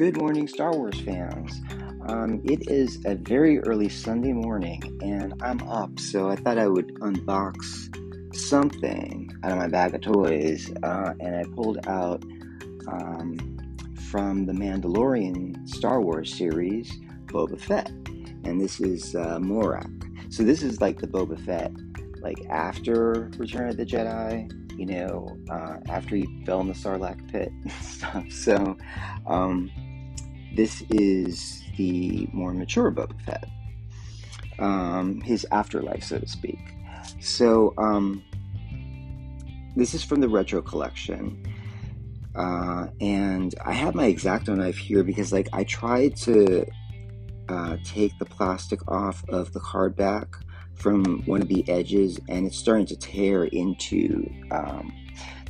Good morning, Star Wars fans. Um, it is a very early Sunday morning, and I'm up, so I thought I would unbox something out of my bag of toys. Uh, and I pulled out um, from the Mandalorian Star Wars series Boba Fett, and this is uh, Morak. So this is like the Boba Fett, like after Return of the Jedi, you know, uh, after he fell in the Sarlacc pit and stuff. So, um, this is the more mature Boba Fett, um, his afterlife, so to speak. So, um, this is from the retro collection. Uh, and I have my X-Acto knife here because, like, I tried to uh, take the plastic off of the card back from one of the edges and it's starting to tear into um,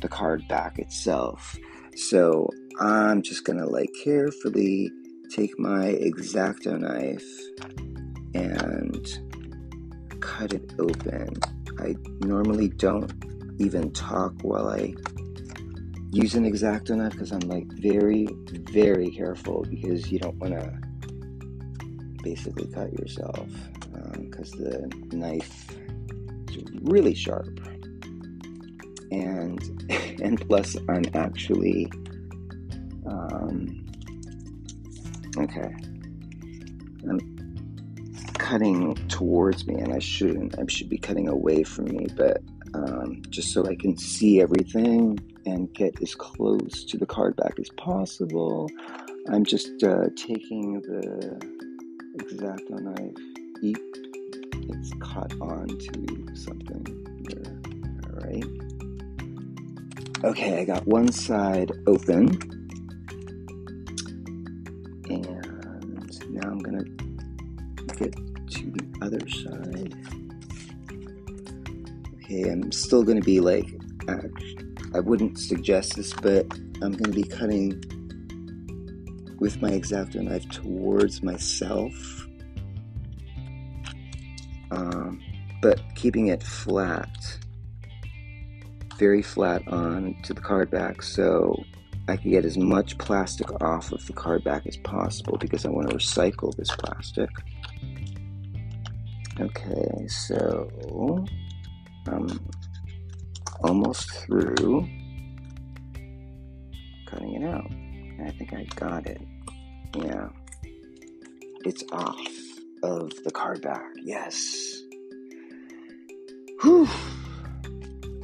the card back itself. So I'm just gonna like carefully take my X-Acto knife and cut it open. I normally don't even talk while I use an X-Acto knife because I'm like very, very careful because you don't want to basically cut yourself because um, the knife is really sharp and and plus I'm actually um, okay. I'm cutting towards me and I shouldn't I should be cutting away from me but um, just so I can see everything and get as close to the card back as possible. I'm just uh, taking the X-Acto knife. Eep. It's caught on to something there. All right. Okay I got one side open to the other side okay I'm still gonna be like uh, I wouldn't suggest this but I'm gonna be cutting with my X-Acto knife towards myself, um, but keeping it flat, very flat on to the card back so I can get as much plastic off of the card back as possible because I want to recycle this plastic. Okay, so I'm almost through cutting it out. I think I got it. Yeah. It's off of the card back. Yes. Whew.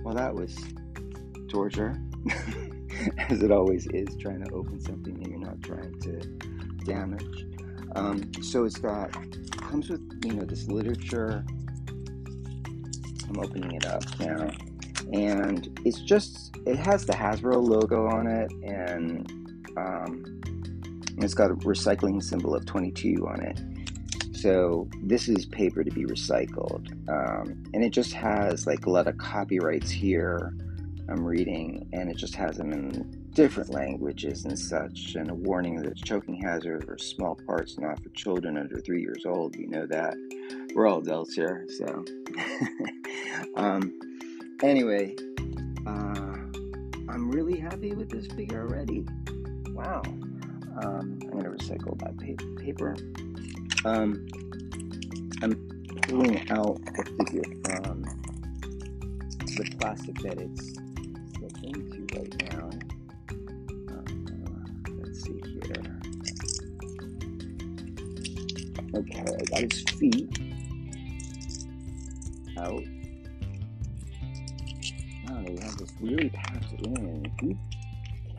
Well, that was torture, as it always is, trying to open something that you're not trying to damage. Um, so it's got comes with you know this literature. I'm opening it up now, and it's just it has the Hasbro logo on it, and um, it's got a recycling symbol of 22 on it. So this is paper to be recycled, um, and it just has like a lot of copyrights here. I'm reading, and it just has them in different languages and such, and a warning that choking hazard or small parts not for children under three years old. You know that we're all adults here, so. um, anyway, uh, I'm really happy with this figure already wow. Um, I'm gonna recycle that pa- paper. Um, I'm pulling out the figure from the plastic that it's into right now. Okay, I got his feet out. Oh, they have this really packed in. He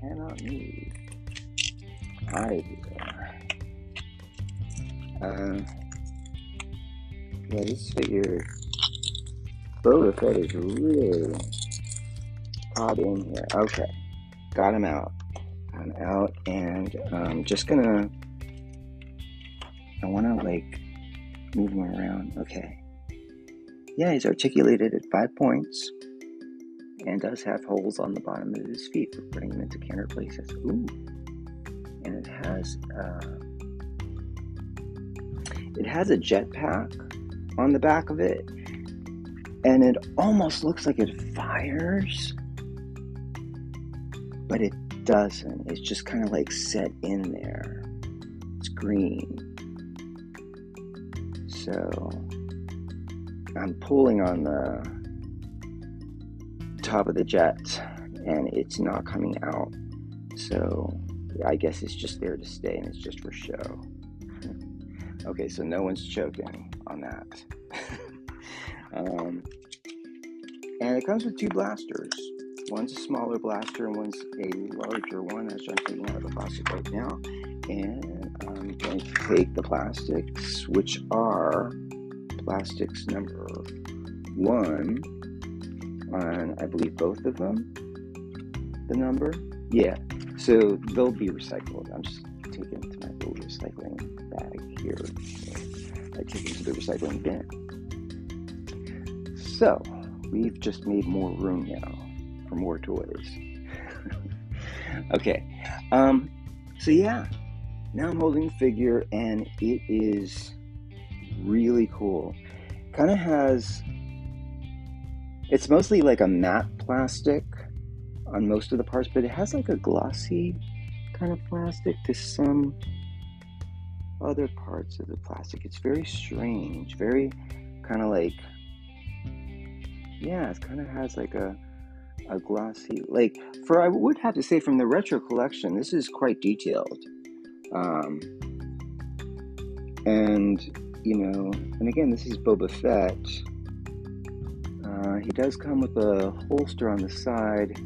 cannot move. Hi there. Uh, yeah, this figure, Boba Fett is really hot in here. Okay, got him out. I'm out, and I'm just gonna. I wanna like move him around. Okay. Yeah, he's articulated at five points and does have holes on the bottom of his feet for putting him into counter places. Ooh and it has uh, it has a jetpack on the back of it, and it almost looks like it fires, but it doesn't. It's just kind of like set in there. It's green. So I'm pulling on the top of the jet and it's not coming out. So I guess it's just there to stay and it's just for show. okay, so no one's choking on that. um, and it comes with two blasters. One's a smaller blaster and one's a larger one, I'm out of the plastic right now. And I'm going to take the plastics, which are plastics number one, on I believe both of them. The number, yeah. So they'll be recycled. I'm just taking to my little recycling bag here. I take it to the recycling bin. So we've just made more room now for more toys. okay. Um, so yeah, now I'm holding the figure and it is really cool. Kind of has, it's mostly like a matte plastic on most of the parts, but it has like a glossy kind of plastic to some other parts of the plastic. It's very strange, very kind of like, yeah, it kind of has like a a glossy like for I would have to say from the retro collection this is quite detailed um, and you know and again this is Boba Fett. Uh, he does come with a holster on the side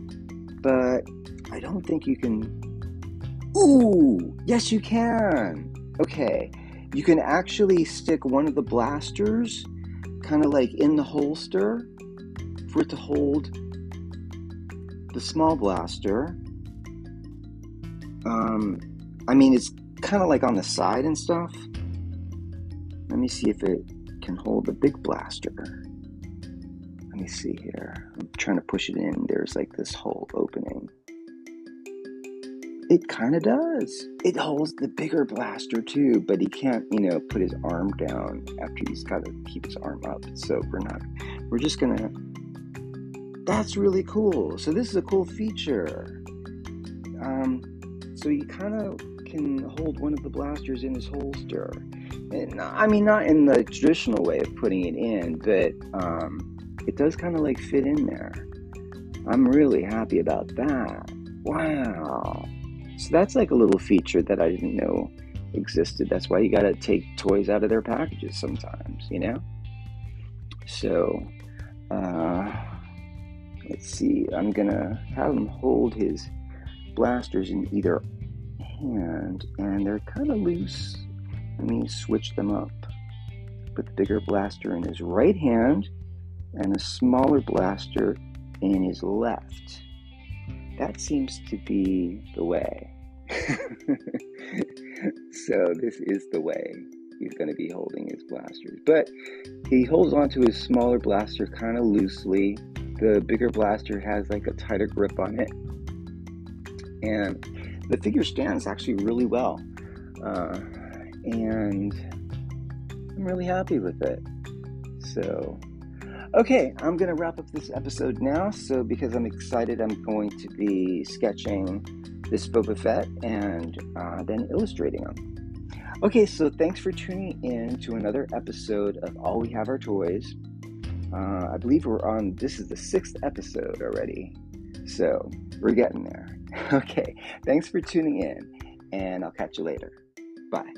but I don't think you can ooh yes you can. Okay you can actually stick one of the blasters kind of like in the holster for it to hold the small blaster, um, I mean, it's kind of like on the side and stuff. Let me see if it can hold the big blaster. Let me see here. I'm trying to push it in. There's like this whole opening. It kind of does. It holds the bigger blaster too, but he can't, you know, put his arm down after he's got to keep his arm up. So we're not, we're just gonna that's really cool. So this is a cool feature. Um, so you kind of can hold one of the blasters in his holster. And, I mean, not in the traditional way of putting it in, but um, it does kind of like fit in there. I'm really happy about that. Wow. So that's like a little feature that I didn't know existed. That's why you got to take toys out of their packages sometimes, you know? So, uh, let's see, I'm gonna have him hold his blasters in either hand, and they're kind of loose. Let me switch them up. Put the bigger blaster in his right hand and the smaller blaster in his left. That seems to be the way. so, this is the way he's going to be holding his blasters. But he holds onto his smaller blaster kind of loosely the bigger blaster has like a tighter grip on it. And the figure stands actually really well. Uh, and I'm really happy with it. So, okay, I'm going to wrap up this episode now. So, because I'm excited, I'm going to be sketching this Boba Fett and uh, then illustrating them. Okay, so thanks for tuning in to another episode of All We Have Are Toys. Uh, I believe we're on, this is the sixth episode already. So we're getting there. Okay. Thanks for tuning in, and I'll catch you later. Bye.